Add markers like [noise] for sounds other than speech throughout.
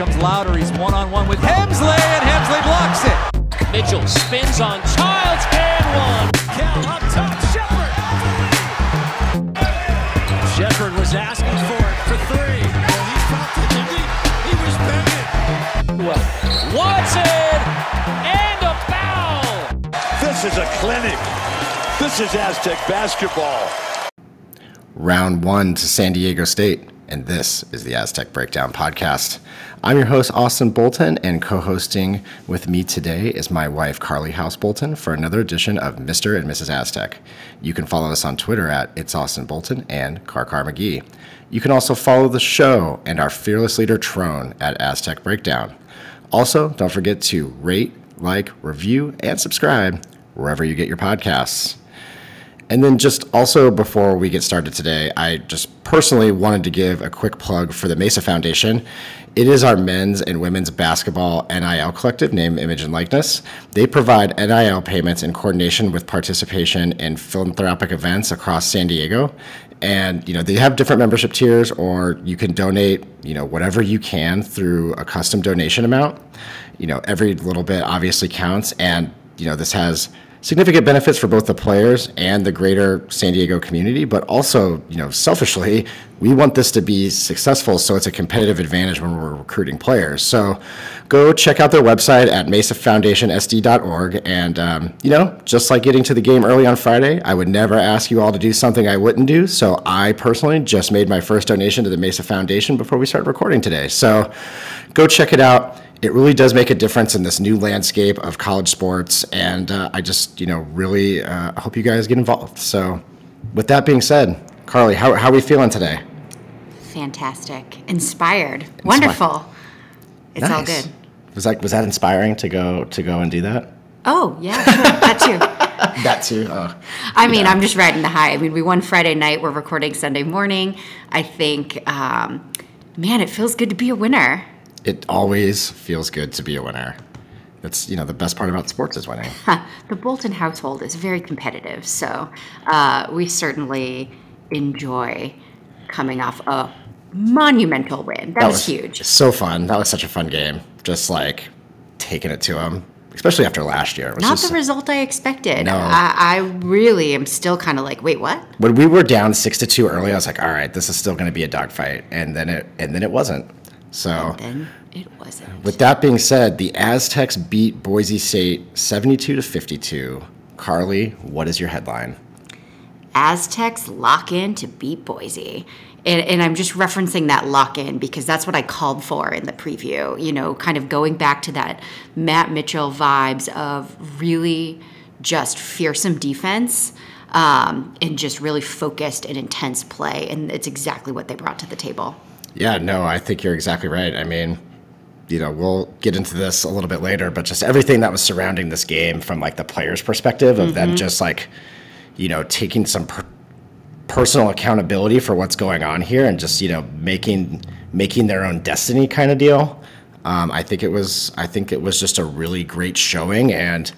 comes Louder. He's one on one with Hemsley, and Hemsley blocks it. Mitchell spins on Childs and one. Cal up top, Shepard. Shepard was asking for it for three. Well, he felt it, didn't he? He was begging. Well, Watson and a foul. This is a clinic. This is Aztec basketball. round one to San Diego State, and this is the Aztec Breakdown Podcast. I'm your host, Austin Bolton, and co hosting with me today is my wife, Carly House Bolton, for another edition of Mr. and Mrs. Aztec. You can follow us on Twitter at It's Austin Bolton and Car Car McGee. You can also follow the show and our fearless leader, Trone, at Aztec Breakdown. Also, don't forget to rate, like, review, and subscribe wherever you get your podcasts. And then, just also before we get started today, I just personally wanted to give a quick plug for the Mesa Foundation. It is our men's and women's basketball NIL collective, name, image, and likeness. They provide NIL payments in coordination with participation in philanthropic events across San Diego. And you know they have different membership tiers, or you can donate, you know, whatever you can through a custom donation amount. You know, every little bit obviously counts, and you know this has significant benefits for both the players and the greater San Diego community, but also, you know, selfishly, we want this to be successful so it's a competitive advantage when we're recruiting players. So go check out their website at mesafoundationsd.org. And, um, you know, just like getting to the game early on Friday, I would never ask you all to do something I wouldn't do. So I personally just made my first donation to the Mesa Foundation before we started recording today. So go check it out it really does make a difference in this new landscape of college sports, and uh, I just, you know, really uh, hope you guys get involved. So, with that being said, Carly, how, how are we feeling today? Fantastic, inspired, wonderful. It's all good. Was that was that inspiring to go to go and do that? Oh yeah, sure. that too. [laughs] That too. Oh. I mean, I'm just riding the high. I mean, we won Friday night. We're recording Sunday morning. I think, um, man, it feels good to be a winner. It always feels good to be a winner. That's you know the best part about sports is winning. [laughs] The Bolton household is very competitive, so uh, we certainly enjoy coming off a monumental win. that was huge. So fun. That was such a fun game. Just like taking it to them, especially after last year. Was Not just, the result I expected. No. I, I really am still kind of like, wait, what? when we were down six to two early, I was like, all right, this is still going to be a dogfight, and then it and then it wasn't. So, Then it wasn't. with that being said, the Aztecs beat Boise State seventy-two to fifty-two. Carly, what is your headline? Aztecs lock in to beat Boise. And, and I'm just referencing that lock in because that's what I called for in the preview. You know, kind of going back to that Matt Mitchell vibes of really just fearsome defense um, and just really focused and intense play. And it's exactly what they brought to the table. Yeah, no, I think you're exactly right. I mean, you know, we'll get into this a little bit later, but just everything that was surrounding this game from like the players' perspective of them just like, you know, taking some per- personal accountability for what's going on here and just you know making making their own destiny kind of deal. Um, I think it was I think it was just a really great showing and.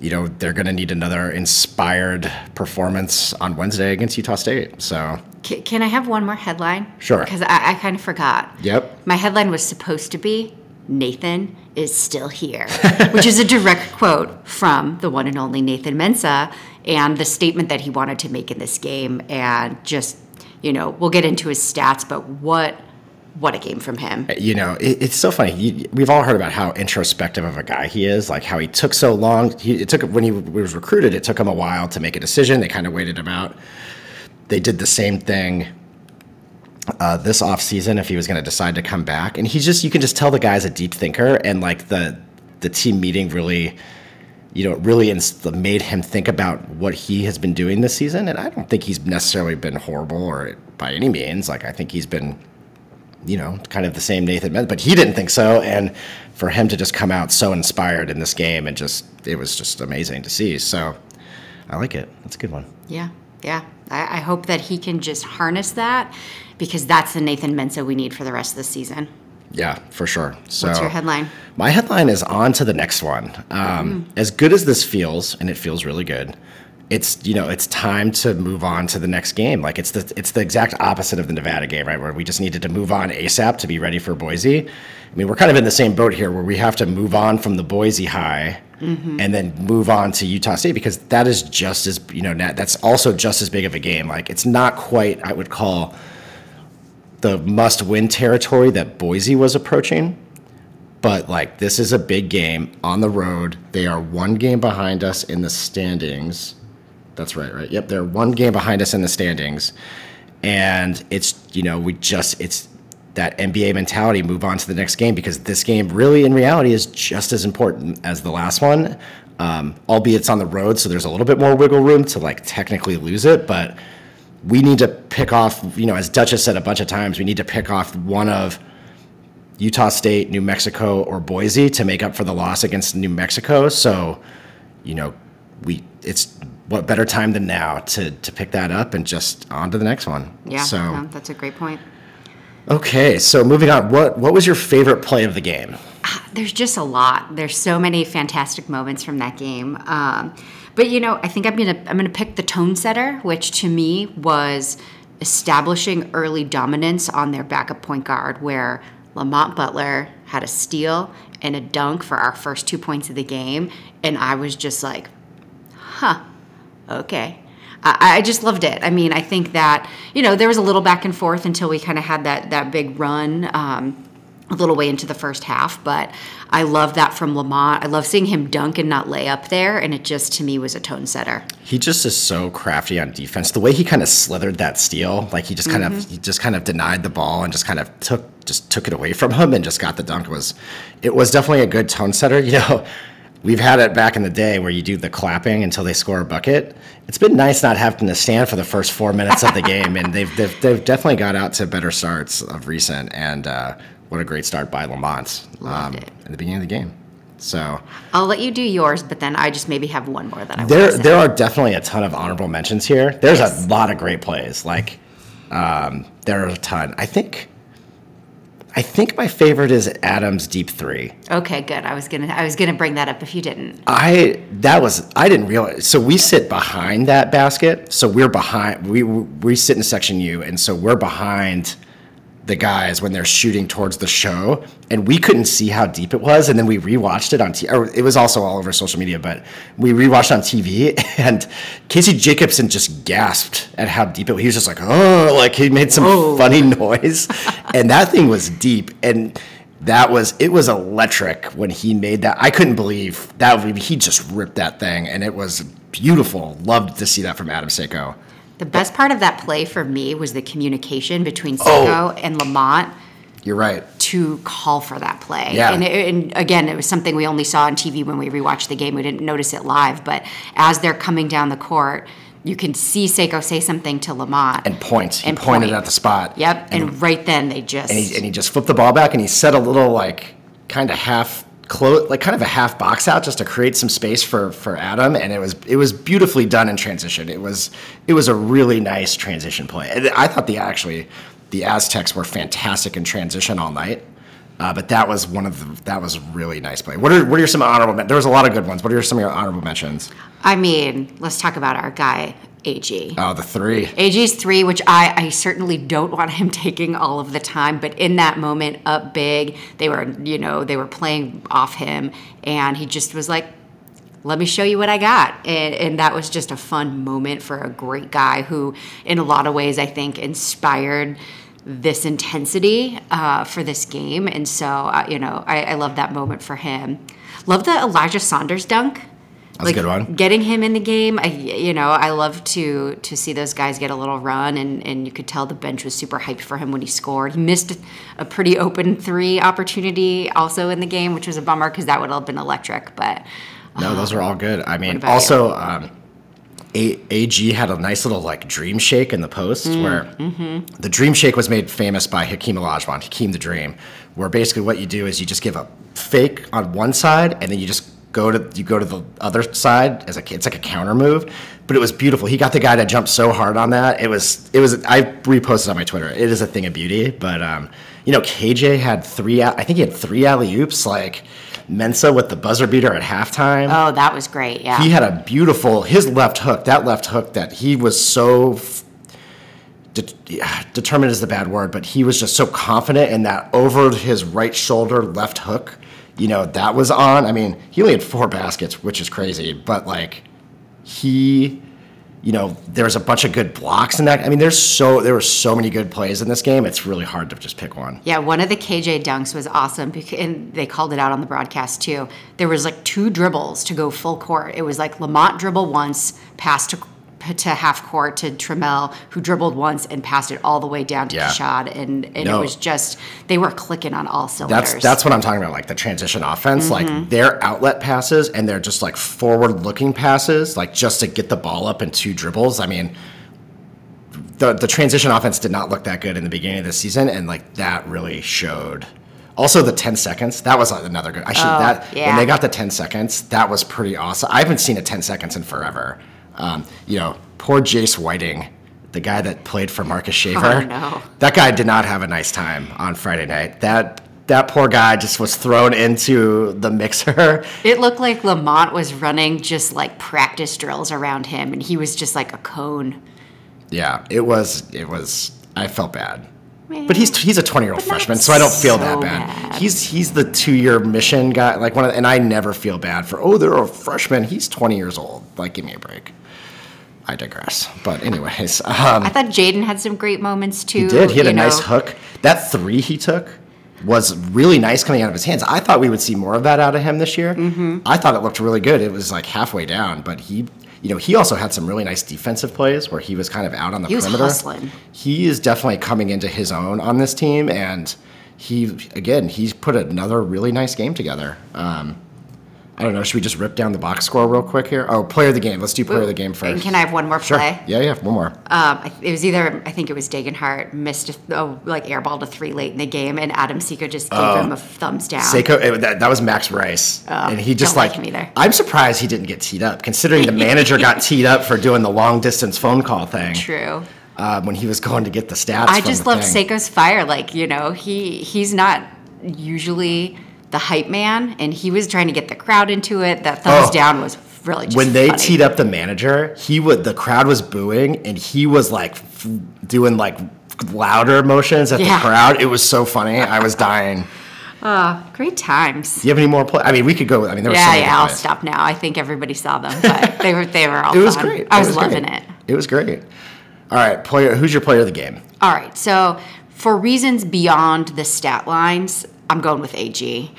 You know they're going to need another inspired performance on Wednesday against Utah State. So, Can, can I have one more headline? Sure. Because I, I kind of forgot. yep, My headline was supposed to be Nathan is still here, [laughs] which is a direct quote from the one and only Nathan Mensah and the statement that he wanted to make in this game. And just, you know, we'll get into his stats, but what what a game from him. you know, it, it's so funny. You, we've all heard about how introspective of a guy he is, like how he took so long. He, it took when he was recruited, it took him a while to make a decision. They kind of waited him out. They did the same thing uh, this offseason if he was going to decide to come back. And he's just, you can just tell the guy's a deep thinker. And like the, the team meeting really, you know, really ins- made him think about what he has been doing this season. And I don't think he's necessarily been horrible or by any means. Like, I think he's been you know, kind of the same Nathan Mensah, but he didn't think so. And for him to just come out so inspired in this game and just, it was just amazing to see. So I like it. That's a good one. Yeah, yeah. I, I hope that he can just harness that because that's the Nathan Mensah we need for the rest of the season. Yeah, for sure. So What's your headline? My headline is on to the next one. Um, As good as this feels, and it feels really good, it's you know it's time to move on to the next game. Like it's the it's the exact opposite of the Nevada game, right? Where we just needed to move on ASAP to be ready for Boise. I mean, we're kind of in the same boat here, where we have to move on from the Boise high mm-hmm. and then move on to Utah State because that is just as you know that's also just as big of a game. Like it's not quite I would call the must-win territory that Boise was approaching but like this is a big game on the road. They are one game behind us in the standings. That's right, right? Yep, they're one game behind us in the standings. And it's, you know, we just it's that NBA mentality move on to the next game because this game really in reality is just as important as the last one. Um, albeit it's on the road, so there's a little bit more wiggle room to like technically lose it, but we need to pick off, you know, as Duchess said a bunch of times, we need to pick off one of Utah State, New Mexico, or Boise to make up for the loss against New Mexico. So, you know, we it's what better time than now to to pick that up and just on to the next one. Yeah, So no, that's a great point. okay, so moving on. What what was your favorite play of the game? There's just a lot. There's so many fantastic moments from that game. Um, but you know, I think I'm gonna I'm gonna pick the tone setter, which to me was establishing early dominance on their backup point guard, where Lamont Butler had a steal and a dunk for our first two points of the game, and I was just like, huh, okay. I, I just loved it. I mean, I think that you know there was a little back and forth until we kind of had that that big run. Um, a little way into the first half, but I love that from Lamont. I love seeing him dunk and not lay up there, and it just to me was a tone setter. He just is so crafty on defense. The way he kind of slithered that steal, like he just kind of he just kind of denied the ball and just kind of took just took it away from him and just got the dunk was it was definitely a good tone setter. You know, we've had it back in the day where you do the clapping until they score a bucket. It's been nice not having to stand for the first four minutes of the [laughs] game, and they've they've, they've definitely got out to better starts of recent. And uh, what a great start by Lamont um, at the beginning of the game. So I'll let you do yours, but then I just maybe have one more that I there want to there are definitely a ton of honorable mentions here. There's Yes. a lot of great plays. Like um, there are a ton. I think I think my favorite is Adams deep three. Okay, good. I was gonna I was gonna bring that up if you didn't. I that was I didn't realize. So we sit behind that basket. So we're behind. We we sit in section U, and so we're behind the guys when they're shooting towards the show, and we couldn't see how deep it was. And then we rewatched it on TV. Or it was also all over social media, but we rewatched on TV, [laughs] and Casey Jacobsen just gasped at how deep it was. He was just like, oh, like he made some oh. funny [laughs] noise, and that thing was deep and that was it was electric when he made that i couldn't believe that he just ripped that thing and it was beautiful loved to see that from adam seiko The best part of that play for me was the communication between Oh. Seiko and Lamont you're right to call for that play. Yeah. And, it, and again, it was something we only saw on TV when we rewatched the game. We didn't notice it live, but as they're coming down the court, you can see Seiko say something to Lamont. and points he And pointed point. at the spot Yep, and, right then they just and he, and he just flipped the ball back and he said a little like kind of half close like kind of a half box out just to create some space for for Adam and it was it was beautifully done in transition it was it was a really nice transition play I thought the actually the Aztecs were fantastic in transition all night uh, but that was one of the that was a really nice play. What are what are some honorable there was a lot of good ones. What are some of your honorable mentions? I mean, let's talk about our guy AG. oh the three AG's three, which I, I certainly don't want him [laughs] taking all of the time, but in that moment, up big, they were, you know, they were playing off him, and he just was like, let me show you what I got. And, and that was just a fun moment for a great guy who, in a lot of ways, I think inspired this intensity uh, for this game. And so, uh, you know, I, I love that moment for him. Love the Elijah Saunders dunk. That's a good one. Getting him in the game, I, you know, I love to to see those guys get a little run, and and you could tell the bench was super hyped for him when he scored. He missed a pretty open three opportunity also in the game, which was a bummer because that would have been electric. But No, those are all good. I mean, also, um, a- AG had a nice little like dream shake in the post Mm, where mm-hmm. the dream shake was made famous by Hakeem Olajuwon, Hakeem the Dream, where basically what you do is you just give a fake on one side and then you just go to you go to the other side as a it's like a counter move. But it was beautiful. He got the guy to jump so hard on that. It was it was I reposted on my Twitter. It is a thing of beauty. But um, you know, KJ had three. I think he had three alley oops. Like Mensah with the buzzer beater at halftime. Oh, that was great. Yeah. He had a beautiful his left hook. That left hook that he was so de- determined is the bad word, but he was just so confident in that over his right shoulder left hook. You know that was on. I mean, he only had four baskets, which is crazy, but like he you know, there was a bunch of good blocks in that. I mean, there's so there were so many good plays in this game. It's really hard to just pick one. Yeah, one of the KJ dunks was awesome, because, and they called it out on the broadcast too. There was like two dribbles to go full court. It was like Lamont dribble once, pass to to half court to Trammell, who dribbled once and passed it all the way down to Yeah. Keshad, and, and No. it was just they were clicking on all cylinders. That's that's what I'm talking about, like the transition offense, like mm-hmm. their outlet passes and they're just like forward looking passes, like just to get the ball up in two dribbles. I mean, the the transition offense did not look that good in the beginning of the season, and like that really showed. Also, the 10 seconds that was another good. I should oh, that when they got the 10 seconds, that was pretty awesome. I haven't seen a 10 seconds in forever. Um, you know, poor Jace Whiting, the guy that played for Marcus Shaver. Oh, no. That guy did not have a nice time on Friday night. That that poor guy just was thrown into the mixer. [laughs] It looked like Lamont was running just like practice drills around him, and he was just like a cone. Yeah, it was it was. I felt bad. But he's he's a 20 year old freshman, so I don't feel that bad. bad. He's he's the two year mission guy, like one of, and I never feel bad for oh they're a freshman. He's 20 years old. Like give me a break. I digress. But anyways, um, I thought Jaedon had some great moments too. He did. He had a you nice hook. That three he took was really nice coming out of his hands. I thought we would see more of that out of him this year. Mm-hmm. I thought it looked really good. It was like halfway down, but he, you know, he also had some really nice defensive plays where he was kind of out on the He perimeter. hustling. He is definitely coming into his own on this team, and he again he's put another really nice game together. Um, I don't know. Should we just rip down the box score real quick here? Oh, player of the game. Let's do player of the game first. And can I have one more Sure. play? Yeah, yeah. One more. Um, it was either I think it was Degenhart missed a, oh, like airball to three late in the game, and Adam Seiko just gave Oh. him a thumbs down. Seiko, it- that, that was Max Rice, and he just like like, him either. I'm surprised he didn't get teed up, considering the manager got [laughs] teed up for doing the long distance phone call thing True. uh, when he was going to get the stats. I just love thing. Seiko's fire. Like you know, he he's not usually the hype man, and he was trying to get the crowd into it. That thumbs Oh. down was really just When they funny. teed up the manager, he would the crowd was booing, and he was like f- doing like louder motions at Yeah. the crowd. It was so funny. I was dying. [laughs] Ah, great times. Do you have any more play? I mean, we could go. I mean, there were so Yeah, many yeah. I'll stop now. I think everybody saw them, but [laughs] they were they were all. It was fun. great. I It was, loving great. it. It was great. All right, player. Who's your player of the game? All right. So for reasons beyond the stat lines, I'm going with AG.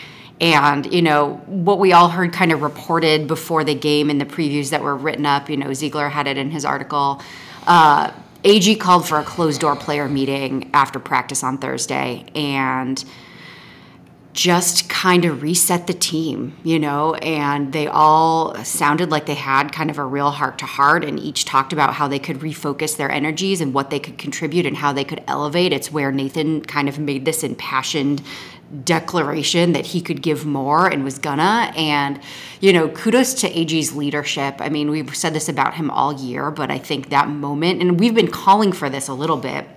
And, you know, what we all heard kind of reported before the game in the previews that were written up, you know, Zeigler had it in his article. Uh, AG called for a closed door player meeting after practice on Thursday and just kind of reset the team, you know, and they all sounded like they had kind of a real heart to heart and each talked about how they could refocus their energies and what they could contribute and how they could elevate. It's where Nathan kind of made this impassioned declaration that he could give more and was gonna. And, you know, kudos to AG's leadership. I mean, we've said this about him all year, but I think that moment, and we've been calling for this a little bit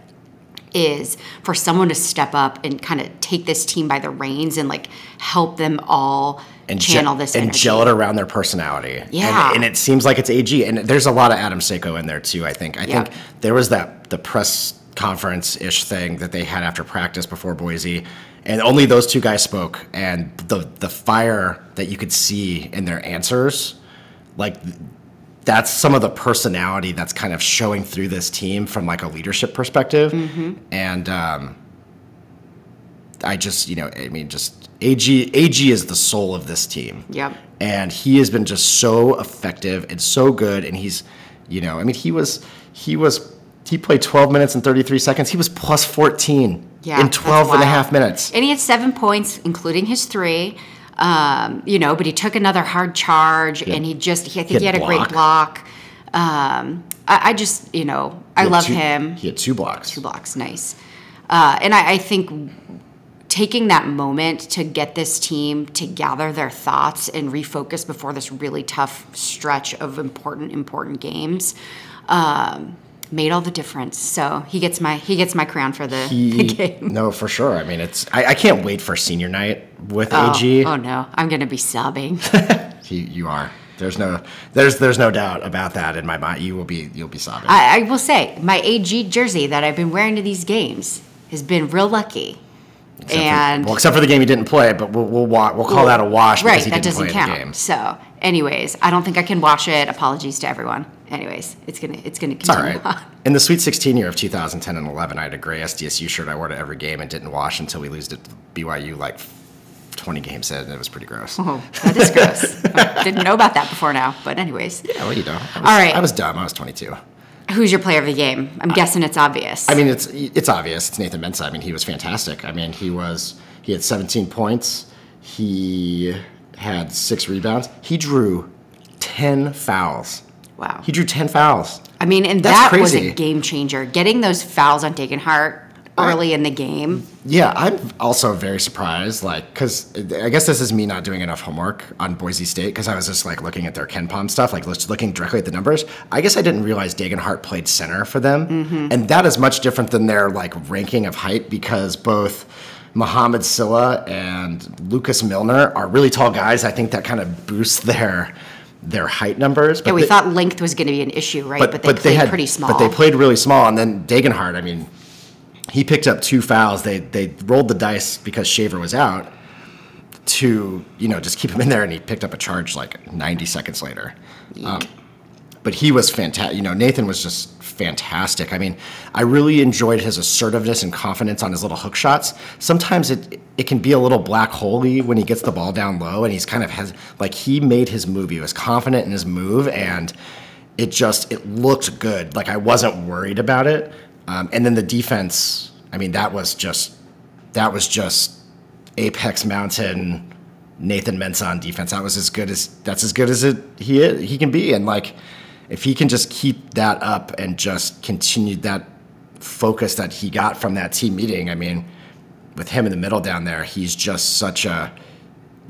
is for someone to step up and kind of take this team by the reins and like help them all and channel ge- this and energy. gel it around their personality. Yeah. and, and it seems like it's AG, and there's a lot of Adam Seiko in there too. I think. I Yeah. think there was that the press conference ish thing that they had after practice before Boise, and only those two guys spoke, and the the fire that you could see in their answers, like. That's some of the personality that's kind of showing through this team from like a leadership perspective, Mm-hmm. and um, I just, you know, I mean, just AG, AG is the soul of this team. Yep. And he has been just so effective and so good. And he's, you know, I mean, he was, he was, he played 12 minutes and 33 seconds. He was plus 14 Yeah, in 12 and a half minutes. And he had seven points, including his three. Um, you know, but he took another hard charge, and he just, he, I think he had had, a great block. block. Um, I, I just, you know, I love two- him. He had two blocks. Two blocks, nice. Uh, and I, I think taking that moment to get this team to gather their thoughts and refocus before this really tough stretch of important, important games. Um, made all the difference. So he gets my he gets my crown for the, [laughs] the game. no, for sure. I mean, it's I, I can't wait for senior night with AG. Oh, oh no, I'm gonna be sobbing. [laughs] You, you are. There's no there's there's no doubt about that in my mind. You will be you'll be sobbing. I, I will say my AG jersey that I've been wearing to these games has been real lucky. Except for- and well, except for the game he didn't play, but we'll we'll, we'll call that a wash because right, he that didn't doesn't play count. the game. So, anyways, I don't think I can wash it. Apologies to everyone. Anyways, it's gonna it's gonna It's all continue right. on. In the Sweet 16 year of 2010 and 11, I had a gray SDSU shirt I wore to every game and didn't wash until we lost to BYU like 20 games in, and it was pretty gross. Oh, that is gross. [laughs] I didn't know about that before now, but anyways, Yeah, well, you know. I was, All right. I was dumb. I was 22. who's your player of the game? I'm guessing it's obvious. I mean, it's it's obvious. It's Nathan Mensah. I mean, he was fantastic. I mean, he was he had 17 points. He had six rebounds. He drew 10 fouls. Wow. He drew 10 fouls. I mean, and That's that was crazy. a game changer. Getting those fouls on Degenhart early in the game. Yeah, I'm also very surprised, like, because I guess this is me not doing enough homework on Boise State, because I was just like looking at their KenPom stuff, like just looking directly at the numbers. I guess I didn't realize Degenhart played center for them, mm-hmm. and that is much different than their like ranking of height, because both Mohamed Sylla and Lukas Milner are really tall guys. I think that kind of boosts their their height numbers. Yeah, we they- thought length was going to be an issue, right? But, they played pretty small. but they played really small, and then Degenhart. I mean, he picked up two fouls. They they rolled the dice because Shaver was out to you know just keep him in there, and he picked up a charge like 90 seconds later. Um, but he was fantastic. You know, Nathan was just fantastic. I mean, I really enjoyed his assertiveness and confidence on his little hook shots. Sometimes it it can be a little black holey when he gets the ball down low, and he's kind of has like he made his move. He was confident in his move, and it just it looked good. Like I wasn't worried about it. Um, and then the defense. I mean, that was just that was just apex mountain Nathan Mensah on defense. That was as good as that's as good as it he is, he can be. And like if he can just keep that up and just continue that focus that he got from that team meeting, I mean, with him in the middle down there, he's just such a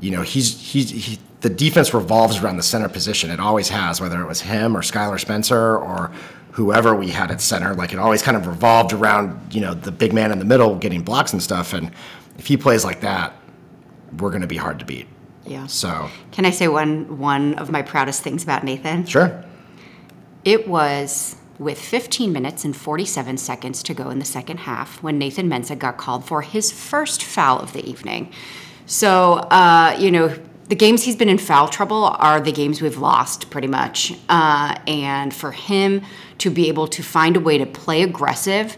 you know, he's he's he, the defense revolves around the center position. It always has, whether it was him or Skylar Spencer or whoever we had at center. Like it always kind of revolved around, you know, the big man in the middle getting blocks and stuff. And if he plays like that, we're going to be hard to beat. yeah. So Can I say one one of my proudest things about Nathan? sure, It was with 15 minutes and 47 seconds to go in the second half when Nathan Mensah got called for his first foul of the evening. So, uh, you know, the games he's been in foul trouble are the games we've lost pretty much. Uh, and for him to be able to find a way to play aggressive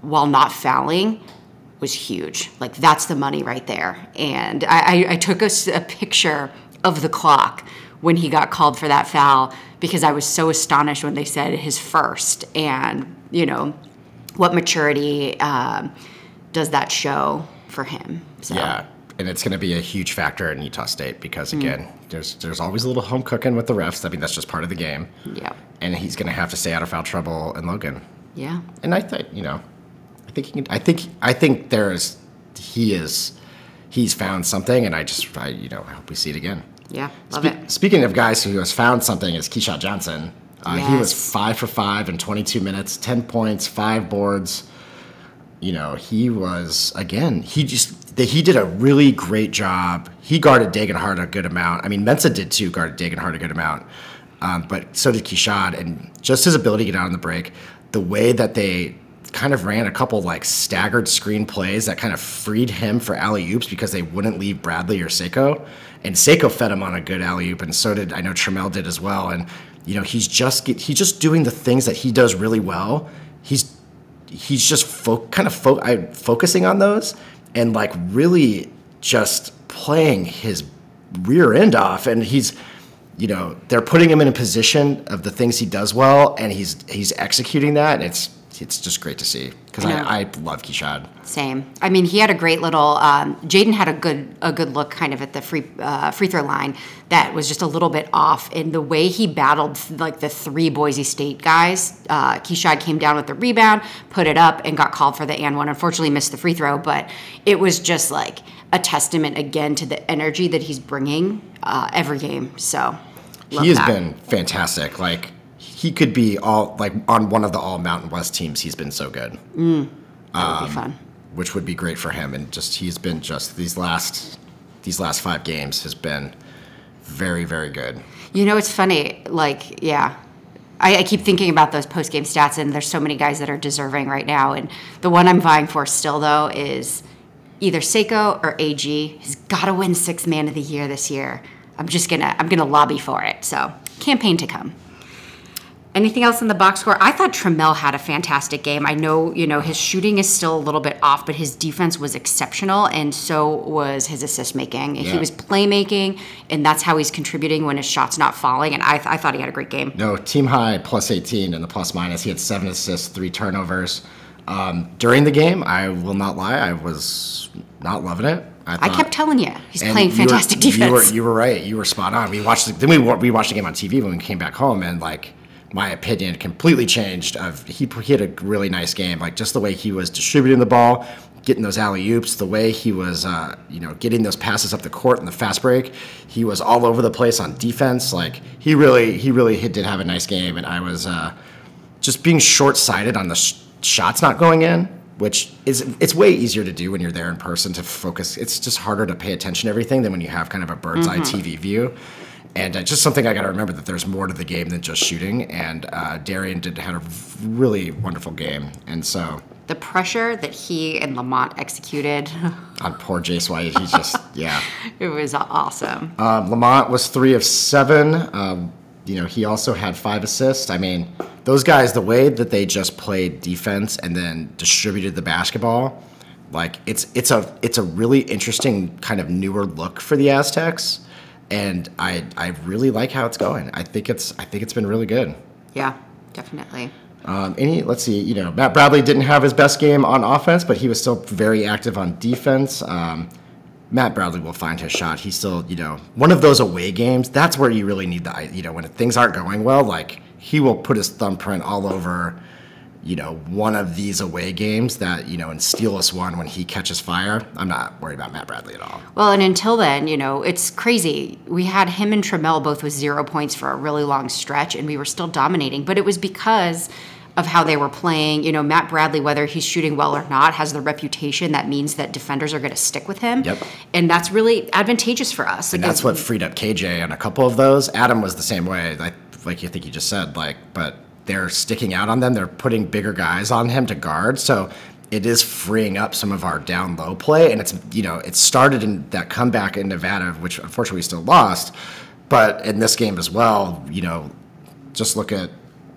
while not fouling was huge. Like that's the money right there. And I, I, I took a, a picture of the clock when he got called for that foul because I was so astonished when they said his first. And you know, what maturity um, does that show for him? So, yeah. And it's going to be a huge factor in Utah State because again, there's there's always a little home cooking with the refs. I mean, that's just part of the game. Yeah. And he's going to have to stay out of foul trouble and Logan. Yeah. and I think you know, I think he can. I think I think there's he is he's found something, and I just I you know I hope we see it again. Yeah. Love Spe- it. Speaking of guys who has found something, is Keshad Johnson. Uh, He was five for five in 22 minutes, 10 points, five boards. You know, he was again. He just he did a really great job. He guarded Degenhart a good amount. I mean, Mensah did too, guarded Degenhart a good amount. Um, but so did Keshad, and just his ability to get out on the break, the way that they kind of ran a couple like staggered screen plays that kind of freed him for alley oops because they wouldn't leave Bradley or Seiko, and Seiko fed him on a good alley oop, and so did I know Trammell did as well. And you know he's just he's just doing the things that he does really well. He's he's just fo- kind of fo- I, focusing on those and like really just playing his rear end off and he's you know they're putting him in a position of the things he does well and he's he's executing that and it's it's just great to see because I. I, I love Keshad. Same. I mean, he had a great little. Um, Jaedon had a good a good look, kind of at the free uh, free throw line that was just a little bit off. And the way he battled like the three Boise State guys, uh, Keshad came down with the rebound, put it up, and got called for the and one. Unfortunately, missed the free throw, but it was just like a testament again to the energy that he's bringing uh, every game. So love he has that. been fantastic. Like he could be all like on one of the all Mountain West teams. He's been so good, That would Um, be fun. which would be great for him. And just he's been just these last these last five games has been very very good. You know, it's funny. Like, yeah, I, I keep thinking about those post game stats, and there's so many guys that are deserving right now. And the one I'm vying for still, though, is either Seiko or AG. He's got to win Sixth Man of the Year this year. I'm just gonna, I'm gonna lobby for it. So, campaign to come. Anything else in the box score? I thought Trammell had a fantastic game. I know, you know, his shooting is still a little bit off, but his defense was exceptional, and so was his assist making. He was playmaking, and that's how he's contributing when his shot's not falling. And I, th- I thought he had a great game. No, team high plus 18 in the plus minus. He had seven assists, three turnovers. Um, during the game, I will not lie, I was not loving it. I thought- kept telling you, he's and playing you were- fantastic You were, defense. you were right. You were spot on. We watched. The, then we we watched the game on TV when we came back home, and like my opinion completely changed. Of he he had a really nice game. Like just the way he was distributing the ball, getting those alley oops, the way he was uh, you know getting those passes up the court in the fast break. He was all over the place on defense. Like he really he really did have a nice game, and I was uh, just being short sighted on the sh- shots not going in which is it's way easier to do when you're there in person to focus. It's just harder to pay attention to everything than when you have kind of a bird's eye TV view. And uh, just something I got to remember that there's more to the game than just shooting. And uh, Darrion did had a really wonderful game. And so the pressure that he and Lamont executed, [laughs] on poor Jace White, he just yeah. [laughs] it was awesome. Um, Lamont was three of seven. Um, you know, he also had five assists. I mean, those guys, the way that they just played defense and then distributed the basketball, like it's it's a it's a really interesting kind of newer look for the Aztecs, and I I really like how it's going. I think it's I think it's been really good. Yeah, definitely. Um, any, let's see, you know, Matt Bradley didn't have his best game on offense, but he was still very active on defense. Um, Matt Bradley will find his shot. He's still, you know, one of those away games. That's where you really need the, you know, when things aren't going well, like he will put his thumbprint all over, you know, one of these away games that, you know, and steal us one when he catches fire. I'm not worried about Matt Bradley at all. Well, and until then, you know, it's crazy. We had him and Trammell both with zero points for a really long stretch, and we were still dominating. But it was because of how they were playing. You know, Matt Bradley, whether he's shooting well or not, has the reputation that means that defenders are going to stick with him. Yep. And that's really advantageous for us. And that's what freed up KJ on a couple of those. Adam was the same way, like like you think you just said, like, but they're sticking out on them. They're putting bigger guys on him to guard, so it is freeing up some of our down low play. And it's you know it started in that comeback in Nevada, which unfortunately we still lost, but in this game as well, you know, just look at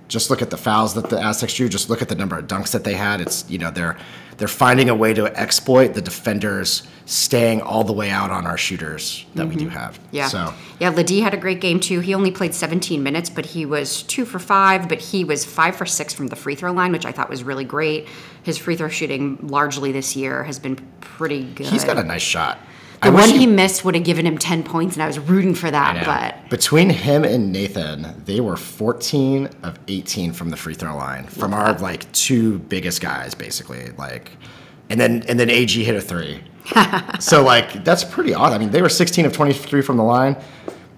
just look at the fouls that the Aztecs drew. Just look at the number of dunks that they had. It's you know they're they're finding a way to exploit the defenders staying all the way out on our shooters that we do have. Mm-hmm. Yeah. So Yeah, LeDee had a great game too. He only played 17 minutes, but he was two for five, but he was five for six from the free throw line, which I thought was really great. His free throw shooting largely this year has been pretty good. he's got a nice shot. The I one he missed would have given him 10 points, and I was rooting for that, but between him and Nathan, they were 14 of 18 from the free throw line from our like two biggest guys, basically. Like, and then and then AG hit a three. [laughs] so like that's pretty odd. I mean, they were 16 of 23 from the line.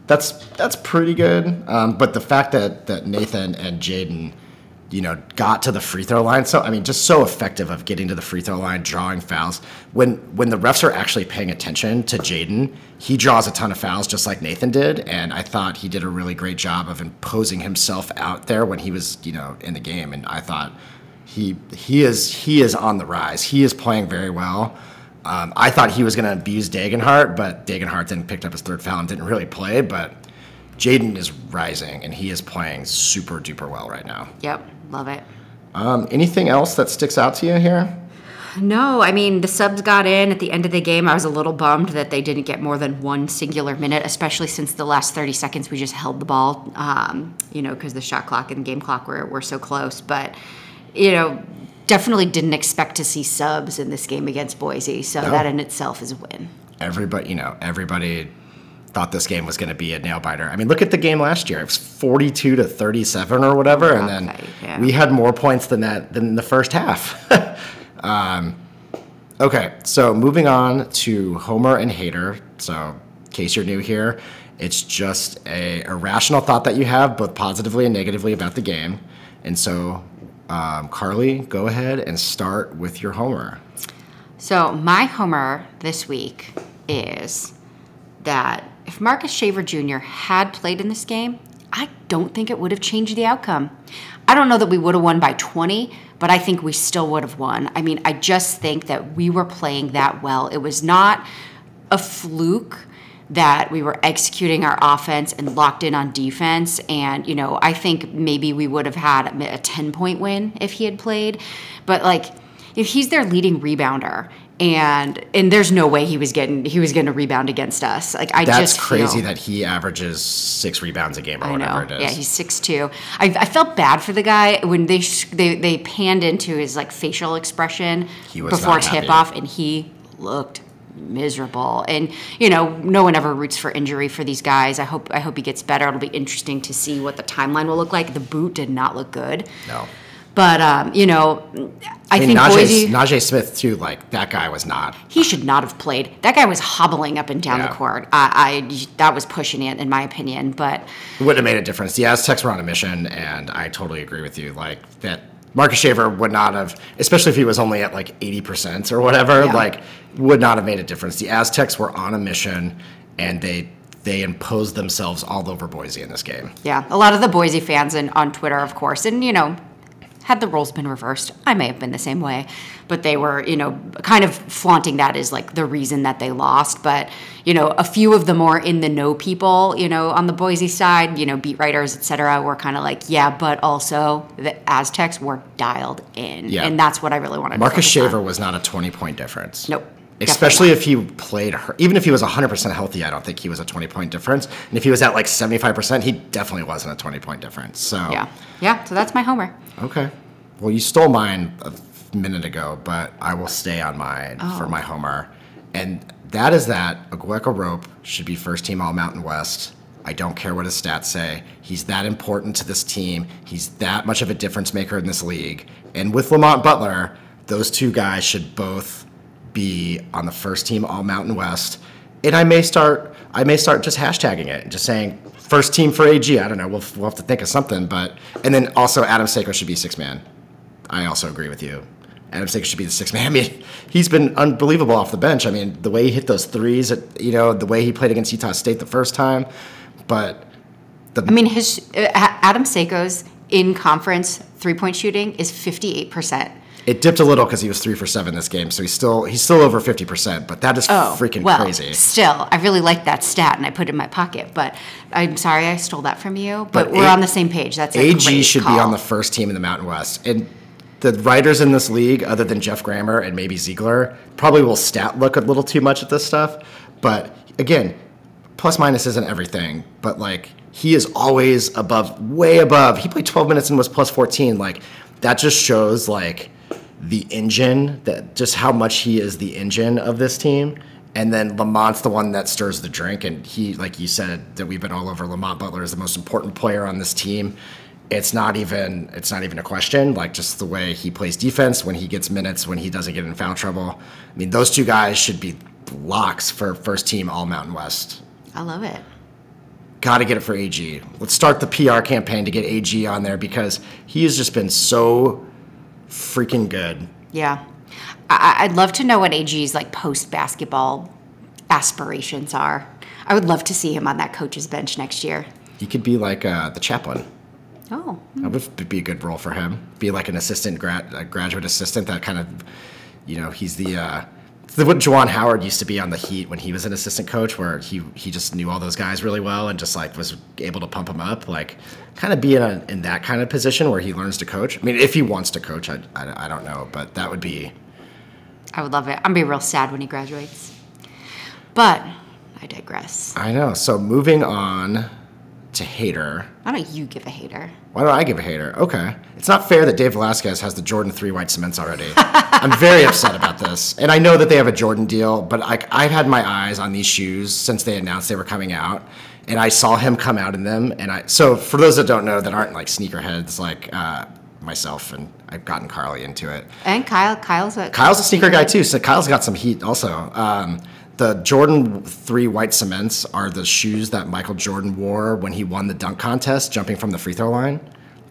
That's that's pretty good. Um, but the fact that that Nathan and Jaedon, you know, got to the free throw line. So I mean, just so effective of getting to the free throw line, drawing fouls. When when the refs are actually paying attention to Jaedon, he draws a ton of fouls just like Nathan did, and I thought he did a really great job of imposing himself out there when he was you know in the game, and I thought he he is he is on the rise. He is playing very well. Um, I thought he was going to abuse Degenhart, but Degenhart then picked up his third foul and didn't really play. But Jaedon is rising, and he is playing super duper well right now. yep, love it. Um, anything else that sticks out to you here? No, I mean, the subs got in at the end of the game. I was a little bummed that they didn't get more than one singular minute, especially since the last 30 seconds we just held the ball, um, you know, because the shot clock and the game clock were, were so close. But, you know, definitely didn't expect to see subs in this game against Boise. So No. that in itself is a win. Everybody, you know, everybody thought this game was going to be a nail biter. I mean, look at the game last year. It was 42 to 37 or whatever, and then yeah. we had more points than that than the first half. [laughs] um, okay, so moving on to Homer and Hater. So, in case you're new here, It's just a irrational thought that you have, both positively and negatively, about the game. And so, um, Carly, go ahead and start with your homer. So my homer this week is that if Marcus Shaver Jr. had played in this game, I don't think it would have changed the outcome. I don't know that we would have won by 20, but I think we still would have won. I mean, I just think that we were playing that well. It was not a fluke that we were executing our offense and locked in on defense. And, you know, I think maybe we would have had a 10 point win if he had played. But, like, if he's their leading rebounder, and and there's no way he was getting he was going to rebound against us. Like I That's just crazy feel- that he averages six rebounds a game or I whatever know. it is. Yeah, he's six two. I, I felt bad for the guy when they sh- they they panned into his like facial expression before tip off, and he looked miserable. And you know, no one ever roots for injury for these guys. I hope I hope he gets better. It'll be interesting to see what the timeline will look like. The boot did not look good, no. But um, you know, I, I mean, think Najee, Boise Naje Smith, too, like, that guy was not. he should not have played. That guy was hobbling up and down Yeah. the court. I, I that was pushing it in my opinion, but. It wouldn't have made a difference. The Aztecs were on a mission, and I totally agree with you. Like that, Marcus Shaver would not have, especially if he was only at like eighty percent or whatever. Yeah. Like, would not have made a difference. The Aztecs were on a mission, and they they imposed themselves all over Boise in this game. Yeah, a lot of the Boise fans and on Twitter, of course, and you know, had the roles been reversed, I may have been the same way, but they were, you know, kind of flaunting that as like the reason that they lost. But you know, a few of the more in the know people, you know, on the Boise side, you know, beat writers, etc., were kind of like, yeah, but also the Aztecs were dialed in, Yeah. and that's what I really wanted. Marcus to Shaver on. was not a twenty point difference. Nope. Especially if he played, her, even if he was 100% healthy, I don't think he was a 20 point difference. And if he was at like 75%, he definitely wasn't a 20 point difference. So. Yeah, yeah. So that's my homer. Okay. Well, you stole mine a minute ago, but I will stay on mine Oh. for my homer. And that is that Aguek Arop should be first team All Mountain West. I don't care what his stats say. He's that important to this team. He's that much of a difference maker in this league. And with Lamont Butler, those two guys should both be on the first team All Mountain West. And I may start I may start just hashtagging it, just saying first team for AG. I don't know. We'll, we'll have to think of something, but and then also Adam Seiko should be six man. I also agree with you. Adam Seiko should be the six man. [laughs] I mean, he's been unbelievable off the bench. I mean, the way he hit those threes, at, you know, the way he played against Utah State the first time, but I mean, his uh, Adam Seiko's in conference three point shooting is fifty eight percent. It dipped a little because he was three for seven this game. So he's still he's still over fifty percent, but that is Oh, freaking well, crazy. Still, I really like that stat, and I put it in my pocket. But I'm sorry I stole that from you. But, But we're A- on the same page. That's a AG should be on the first team in the Mountain West. And the writers in this league, other than Jeff Grammer and maybe Zeigler, probably will stat look a little too much at this stuff. But again, plus minus isn't everything. But like he is always above, way above. He played 12 minutes and was plus 14. Like that just shows like the engine that just how much he is the engine of this team. And then Lamont's the one that stirs the drink. And he, like you said, that we've been all over. Lamont Butler is the most important player on this team. It's not even it's not even a question. Like just the way he plays defense when he gets minutes, when he doesn't get in foul trouble. I mean, those two guys should be locks for first team All Mountain West. I love it. Got to get it for AG. Let's start the PR campaign to get AG on there because he has just been so freaking good. Yeah, I, I'd love to know what AG's like post basketball aspirations are. I would love to see him on that coach's bench next year. He could be like uh, the chaplain. Oh, That would be a good role for him. Be like an assistant, grad, a graduate assistant. That kind of, you know, he's the uh, what Juwan Howard used to be on the Heat when he was an assistant coach, where he he just knew all those guys really well and just like was able to pump them up. Like, kind of be in, a, in that kind of position where he learns to coach. I mean, if he wants to coach, I, I, I don't know, but that would be I would love it. I'm gonna be real sad when he graduates. But I digress. I know. So moving on to hater. Why don't you give a hater? Why don't I give a hater? Okay. It's not fair that Dave Velasquez has the Jordan 3 white cements already. [laughs] I'm very upset about this. And I know that they have a Jordan deal, but I, I've had my eyes on these shoes since they announced they were coming out. And I saw him come out in them. And I, so for those that don't know, that aren't like sneakerheads like uh, myself, and I've gotten Carly into it. And Kyle, Kyle's a Kyle's a sneaker guy too, so Kyle's got some heat also. Um, the Jordan 3 white cements are the shoes that Michael Jordan wore when he won the dunk contest jumping from the free throw line.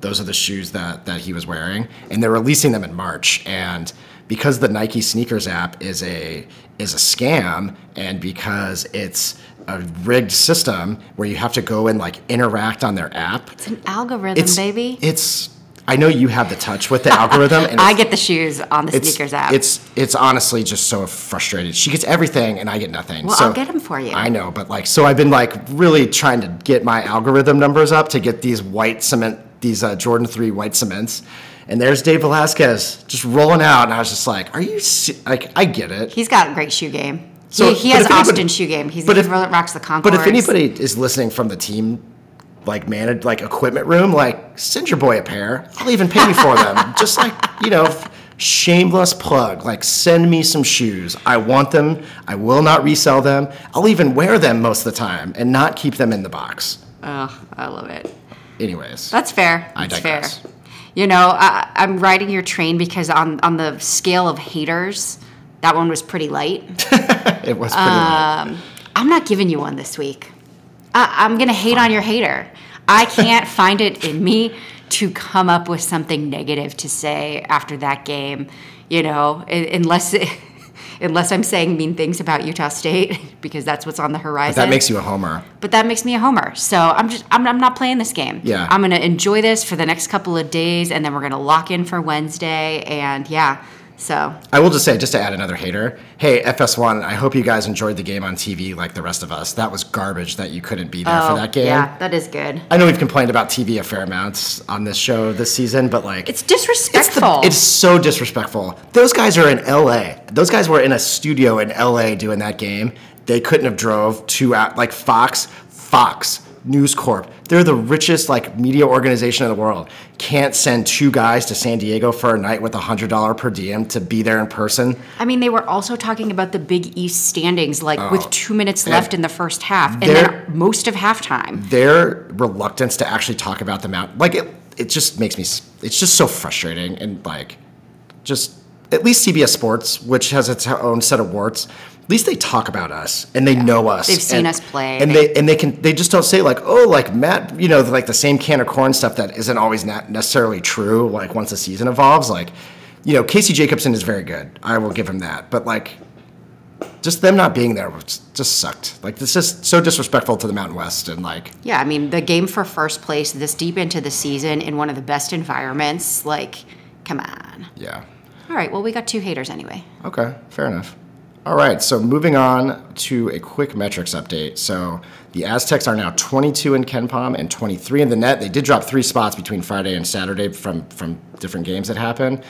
Those are the shoes that, that he was wearing. And they're releasing them in March. And because the Nike sneakers app is a is a scam and because it's a rigged system where you have to go and like interact on their app. It's an algorithm, baby. It's I know you have the touch with the [laughs] algorithm and I get the shoes on the sneakers app. It's it's honestly just so frustrated. She gets everything and I get nothing. Well, so, I'll get 'em for you. I know, but like, so I've been like really trying to get my algorithm numbers up to get these white cement, these uh, Jordan Three white cements. And there's Dave Velasquez just rolling out, and I was just like, "Are you like? I get it." He's got a great shoe game. So- he, he has if anybody- Austin shoe game. He's but if- rocks the Concord. But if anybody is listening from the team, like managed like equipment room, like send your boy a pair. I'll even pay you for them. [laughs] Just like you know, shameless plug. Like send me some shoes. I want them. I will not resell them. I'll even wear them most of the time and not keep them in the box. oh, I love it. Anyways, That's fair. I That's digress. fair. You know, I, I'm riding your train because on on the scale of haters, that one was pretty light. [laughs] it was pretty. late. Um, I'm not giving you one this week. I, I'm gonna hate on your hater. I can't [laughs] find it in me to come up with something negative to say after that game. You know, un- unless [laughs] unless I'm saying mean things about Utah State [laughs] because that's what's on the horizon. That makes you a homer. but that makes me a homer. So I'm just I'm, I'm not playing this game. Yeah. I'm gonna enjoy this for the next couple of days, and then we're gonna lock in for Wednesday. And yeah, so I will just say, just to add another hater, hey FS1, I hope you guys enjoyed the game on TV like the rest of us. That was garbage that you couldn't be there for oh, that game. Oh, yeah, that is good. I know we've complained about TV a fair amount on this show this season, but like It's it's, the- disrespectful. it's so disrespectful. Those guys are in LA. Those guys were in a studio in LA doing that game. They couldn't have drove two out uh, like Fox, Fox, News Corp. They're the richest like media organization in the world. Can't send two guys to San Diego for a night with a hundred dollar per diem to be there in person. I mean, they were also talking about the Big East standings, like with oh. two minutes left in the first half, and then most of halftime. their reluctance to actually talk about the mount like it it just makes me it's just so frustrating and like just at least CBS Sports which has its own set of warts at least they talk about us and they know us They've seen and- us play. and They- they and they can they just don't say like oh like Matt you know like the same can of corn stuff that isn't always not necessarily true like once the season evolves like you know Casey Jacobsen is very good I will give him that but like just them not being there just sucked like this is so disrespectful to the Mountain West and like Yeah, I mean, the game for first place this deep into the season in one of the best environments, like, come on. yeah All right, well, we got two haters anyway. Okay, fair enough. All right, so moving on to a quick metrics update. So the Aztecs are now 22 in KenPom and 23 in the net. They did drop three spots between Friday and Saturday from from different games that happened.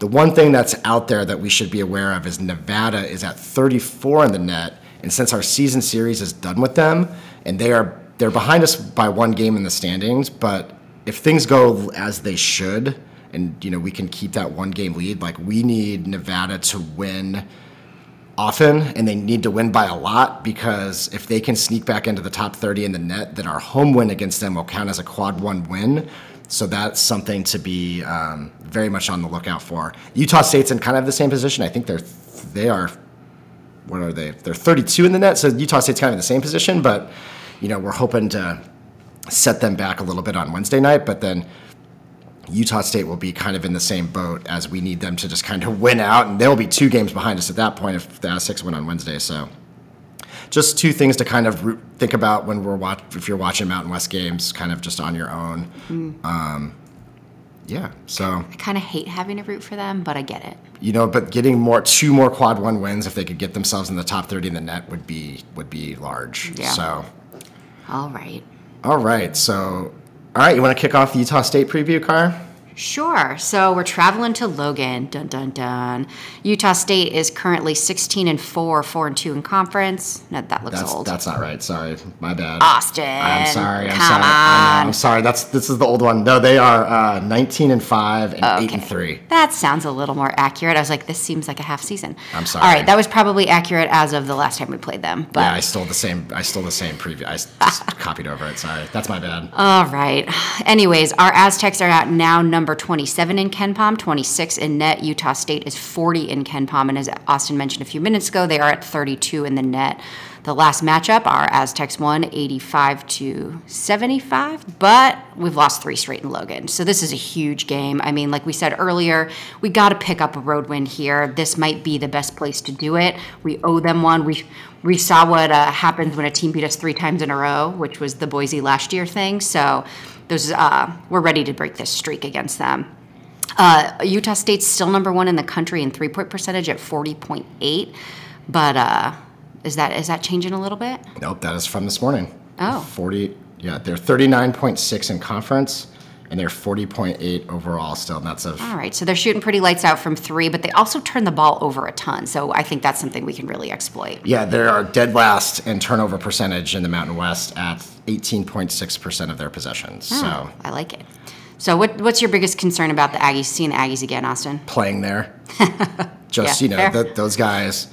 The one thing that's out there that we should be aware of is Nevada is at 34 in the net, and since our season series is done with them, and they are they're behind us by one game in the standings, but if things go as they should, and you know we can keep that one game lead, like we need Nevada to win often and they need to win by a lot because if they can sneak back into the top 30 in the net then our home win against them will count as a quad one win. So that's something to be um, very much on the lookout for. Utah state's in kind of the same position. I think they're they are what are they? They're 32 in the net so utah state's kind of in the same position but you know we're hoping to set them back a little bit on wednesday night but then Utah State will be kind of in the same boat as we need them to just kind of [laughs] win out, and they'll be two games behind us at that point if the Aztecs win on Wednesday. So, just two things to kind of root, think about when we're watch if you're watching Mountain West games, kind of just on your own. Um, yeah, so I kind of hate having to root for them, but I get it. you know, but getting more two more quad one wins if they could get themselves in the top thirty in the net would be would be large. Yeah. So, All right. all right, so all right, you want to kick off the Utah State preview, Car? Sure. So we're traveling to Logan. Dun dun dun. Utah State is currently 16 and 4, 4 and 2 in conference. No, that looks That's old. that's not right. Sorry, my bad. Austin. I'm sorry. I'm Come sorry. On. I'm sorry. That's this is the old one. No, they are uh, 19 and five and eight and three. That sounds a little more accurate. I was like, this seems like a half season. I'm sorry. All right, that was probably accurate as of the last time we played them. But Yeah, I stole the same. I stole the same preview. I [laughs] just copied over it. Sorry, that's my bad. All right. Anyways, our Aztecs are at now number number 27 in KenPom, 26 in net. Utah State is 40 in KenPom, and as Austin mentioned a few minutes ago, they are at 32 in the net. The last matchup, our Aztecs won 85 to 75, but we've lost three straight in Logan. So this is a huge game. I mean, like we said earlier, we got to pick up a road win here. This might be the best place to do it. We owe them one. We we saw what uh, happens when a team beat us three times in a row, which was the Boise last year thing. So those uh, we're ready to break this streak against them. Uh, Utah State's still number one in the country in three point percentage at 40.8, but uh, is that is that changing a little bit? Nope, that is from this morning. Oh. 40, yeah, they're 39.6 in conference and they're 40.8 overall still. And that's a, All right, so they're shooting pretty lights out from three, but they also turn the ball over a ton. So I think that's something we can really exploit. yeah, they are dead last in turnover percentage in the Mountain West at 18.6% of their possessions. Ah, so Oh, I like it. So what what's your biggest concern about the Aggies? Seeing the Aggies again, Austin? playing there, [laughs] just, Yeah, you know, th those guys,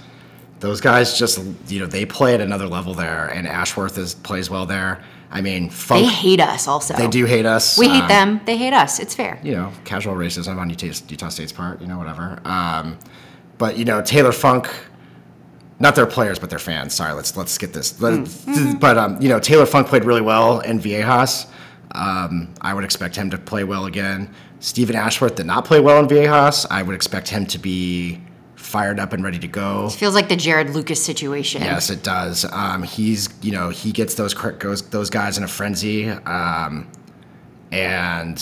those guys just, you know, they play at another level there and Ashworth is, plays well there. I mean, Funk, They hate us. Also, they do hate us. We hate Um, them. They hate us. It's fair. you know, casual racism on Utah, Utah State's part, you know, whatever. Um, but you know, Taylor Funk, not their players, but their fans. Sorry, let's let's get this. Let- But um, you know, Taylor Funk played really well in Viejas. Um, I would expect him to play well again. Steven Ashworth did not play well in Viejas. I would expect him to be fired up and ready to go. Feels like the Jared Lucas situation. Yes, it does. Um, he's you know he gets those goes those guys in a frenzy, um, and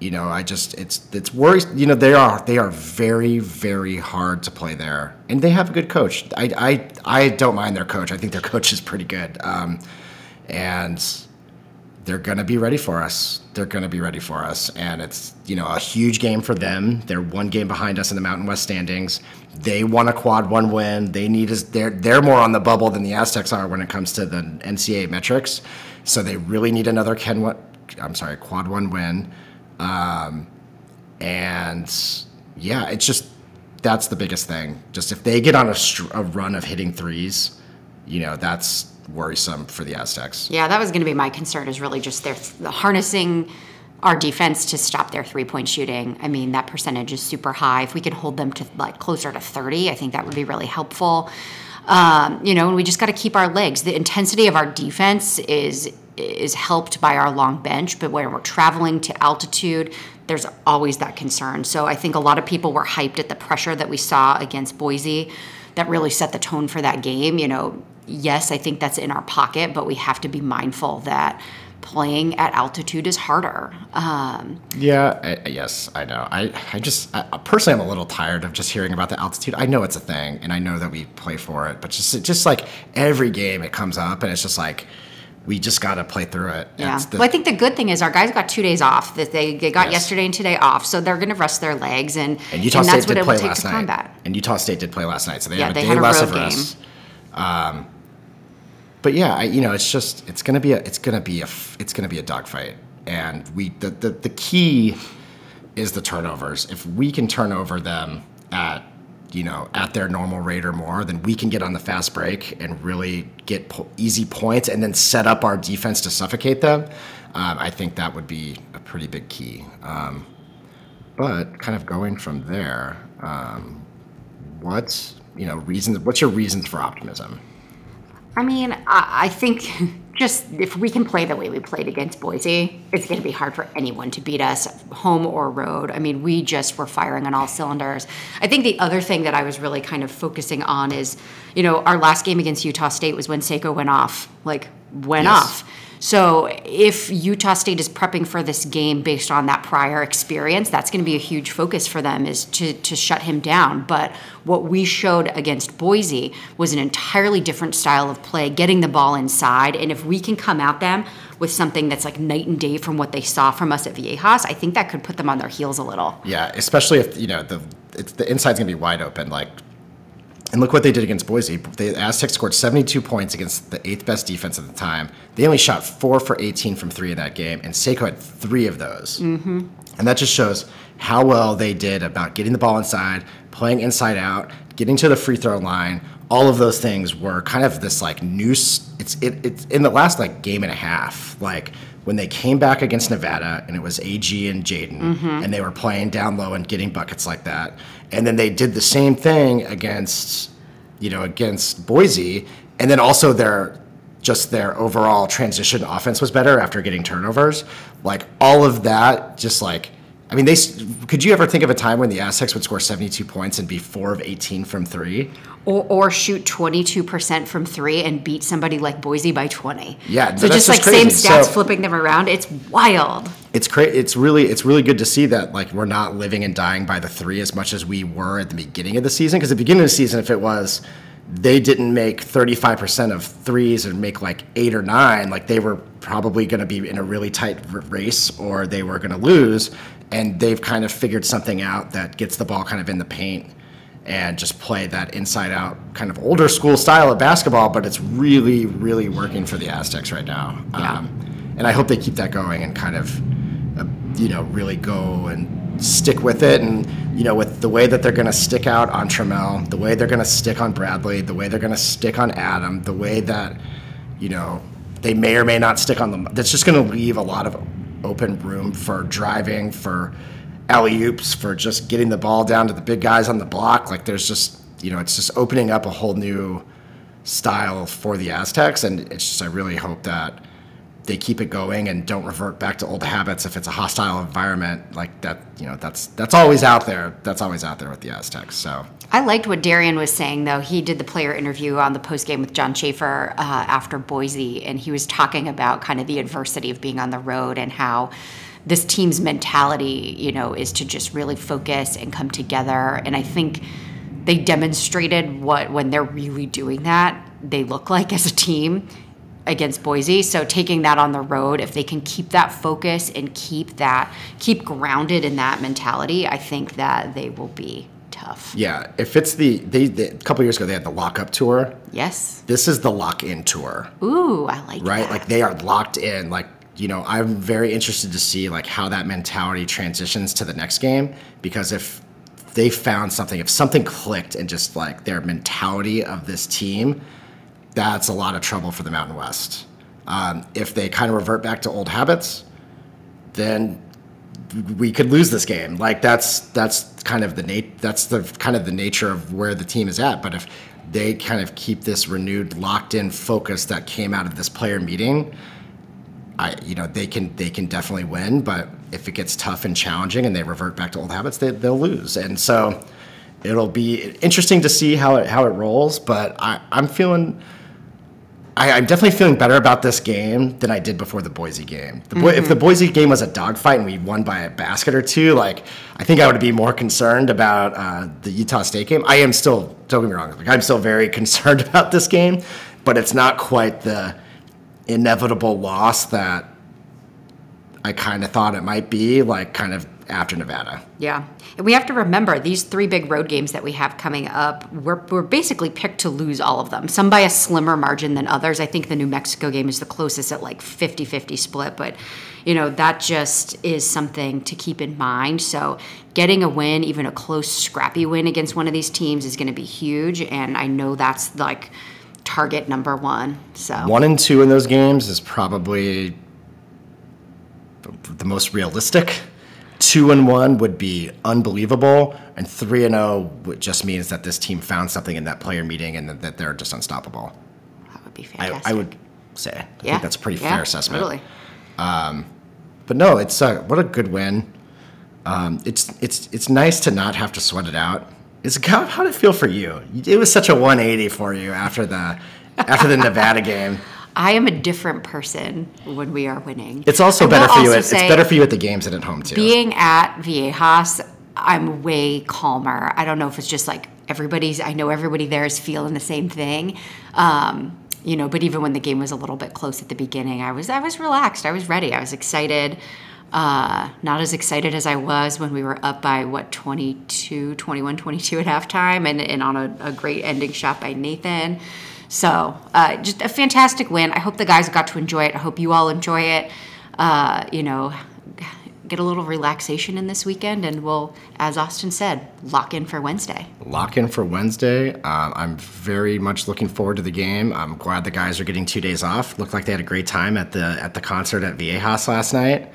you know I just it's it's worries. You know they are they are very very hard to play there, and they have a good coach. I I I don't mind their coach. I think their [laughs] coach is pretty good, um, and they're gonna be ready for us. They're gonna be ready for us, and it's you know a huge game for them. They're one game behind us in the Mountain West standings. They want a quad one win. They need us. They're they're more on the bubble than the Aztecs are when it comes to the NCAA metrics. So they really need another Ken. What I'm sorry, quad one win, um, and yeah, it's just that's the biggest thing. Just if they get on a, a run of hitting threes, you know that's worrisome for the Aztecs. Yeah, that was going to be my concern. Is really just their the harnessing our defense to stop their three point shooting. I mean, that percentage is super high. If we could hold them to like closer to thirty, I think that would be really helpful. Um, you know, and we just got to keep our legs. The intensity of our defense is is helped by our long bench, but when we're traveling to altitude, there's always that concern. So I think a lot of people were hyped at the pressure that we saw against Boise. That really set the tone for that game. You know, yes, I think that's in our pocket, but we have to be mindful that playing at altitude is harder. Um, Yeah, I, yes, I know. I, I just I, personally, I'm a little tired of just hearing about the altitude. I know it's a thing, and I know that we play for it, but just just like every game, it comes up, and it's just like we just got to play through it. yeah. The- well, I think the good thing is our guys got two days off. That they, they got Yes. yesterday and today off, so they're going to rest their legs, and and Utah and State that's did play last night. combat. And Utah State did play last night, so they Yeah, have a they day had a less of game. rest. Um, but yeah, I, you know, it's just it's gonna be a it's gonna be a it's gonna be a dogfight, and we the, the the key is the turnovers. If we can turn over them at you know at their normal rate or more, then we can get on the fast break and really get po- easy points, and then set up our defense to suffocate them. Um, I think that would be a pretty big key. Um, but kind of going from there, um, what's you know reasons? What's your reasons for optimism? I mean, I, I think [laughs] just if we can play the way we played against Boise, it's going to be hard for anyone to beat us, home or road. I mean, we just were firing on all cylinders. I think the other thing that I was really kind of focusing on is, you know, our last game against Utah State was when Seiko went off, like went Yes. off. So if Utah State is prepping for this game based on that prior experience, that's going to be a huge focus for them is to to shut him down. But what we showed against Boise was an entirely different style of play, getting the ball inside, and if we can come at them with something that's like night and day from what they saw from us at Viejas, I think that could put them on their heels a little. Yeah, especially if you know the the inside's gonna be wide open. Like, and look what they did against Boise. The Aztecs scored 72 points against the eighth best defense at the time. They only shot four for 18 from three in that game, and Seiko had three of those. Mm-hmm. And that just shows how well they did about getting the ball inside, playing inside out, getting to the free throw line. All of those things were kind of this like noose. It's it, it's in the last like game and a half. Like when they came back against Nevada and it was AG and Jaedon Mm-hmm. and they were playing down low and getting buckets like that. And then they did the same thing against, you know, against Boise. And then also their just their overall transition offense was better after getting turnovers. Like all of that, just like I mean, they could you ever think of a time when the Aztecs would score 72 points and be four of 18 from three? Or, or shoot 22% from three and beat somebody like Boise by 20. Yeah, So just like just same stats, So- flipping them around. It's wild. it's cra- it's really it's really good to see that like we're not living and dying by the three as much as we were at the beginning of the season because the beginning of the season if it was they didn't make 35% of threes and make like 8 or 9 like they were probably going to be in a really tight race or they were going to lose. And they've kind of figured something out that gets the ball kind of in the paint and just play that inside out kind of older school style of basketball but it's really really working for the Aztecs right now. Um, and I hope they keep that going and kind of uh, you know really go and stick with it and you know with the way that they're going to stick out on Trammell, the way they're going to stick on Bradley, the way they're going to stick on Adam, the way that you know they may or may not stick on them. That's just going to leave a lot of open room for driving, for alley oops, for just getting the ball down to the big guys on the block. Like there's just you know it's just opening up a whole new style for the Aztecs, and it's just I really hope that they keep it going and don't revert back to old habits if it's a hostile environment like that. You know, that's that's always out there. That's always out there with the Aztecs. So I liked what Darrion was saying, though. He did the player interview on the post game with John Schaefer uh, after Boise, and he was talking about kind of the adversity of being on the road and how this team's mentality, you know, is to just really focus and come together. And I think they demonstrated what when they're really doing that, they look like as a team against Boise. So taking that on the road, if they can keep that focus and keep that keep grounded in that mentality, I think that they will be tough. yeah, if it's the they, they a couple years ago they had the lock up tour. Yes. This is the lock in tour. Ooh, I like that. right? that. Like they are locked in. Like you know, I'm very interested to see like how that mentality transitions to the next game because if they found something, if something clicked and just like their mentality of this team, that's a lot of trouble for the Mountain West. Um, if they kind of revert back to old habits, then we could lose this game. Like that's that's kind of the nat- that's the kind of the nature of where the team is at. But if they kind of keep this renewed, locked in focus that came out of this player meeting, I you know they can they can definitely win. But if it gets tough and challenging and they revert back to old habits, they, they'll lose. And so it'll be interesting to see how it how it rolls. But I, I'm feeling. I, I'm definitely feeling better about this game than I did before the Boise game. The Bo- If the Boise game was a dogfight and we won by a basket or two, like I think I would be more concerned about uh, the Utah State game. I am still, don't get me wrong, like I'm still very [laughs] concerned about this game, but it's not quite the inevitable loss that I kind of thought it might be, like kind of after Nevada. Yeah. And we have to remember these three big road games that we have coming up, we're, we're basically picked to lose all of them. Some by a slimmer margin than others. I think the New Mexico game is the closest at like 50 50 split, but you know, that just is something to keep in mind. So getting a win, even a close, scrappy win against one of these teams is going to be huge. And I know that's like target number one. So One and two in those games is probably the most realistic. Two and one would be unbelievable, and three and zero would just means that this team found something in that player meeting and that, they're just unstoppable. that would be I, fantastic. I would say. I yeah. think that's a pretty Yeah, fair assessment. Totally. But no, it's uh, what a good win. Um, it's it's it's nice to not have to sweat it out. It's how how did it feel for you? It was such a 180 for you after the after the Nevada [laughs] game. I am a different person when we are winning. It's also I better for you. At, it's better for you at the games than at home too. being at Viejas, I'm way calmer. I don't know if it's just like everybody's, I know everybody there is feeling the same thing. Um, you know, but even when the game was a little bit close at the beginning, I was I was relaxed. I was ready. I was excited. Uh, not as excited as I was when we were up by what 22, 21, 22 at halftime and, and on a, a great ending shot by Nathan. So uh, just a fantastic win. I hope the guys got to enjoy it. I hope you all enjoy it. Uh, you know, get a little relaxation in this weekend, and we'll, as Austin said, lock in for Wednesday. Lock in for Wednesday. Um, I'm very much looking forward to the game. I'm glad the guys are getting two days off. Looked like they had a great time at the at the concert at Viejas last night.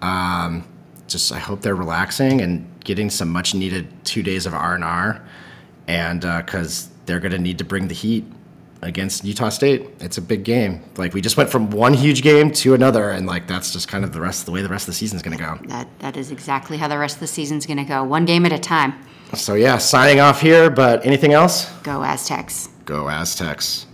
Um, just I hope they're relaxing and getting some much needed two days of R and R, and because uh, they're going to need to bring the heat against Utah State. It's a big game. Like we just went from one huge game to another, and like that's just kind of the rest the way the rest of the season's going to go. That that is exactly how the rest of the season's going to go. One game at a time. So yeah, signing off here. But anything else? Go Aztecs. Go Aztecs.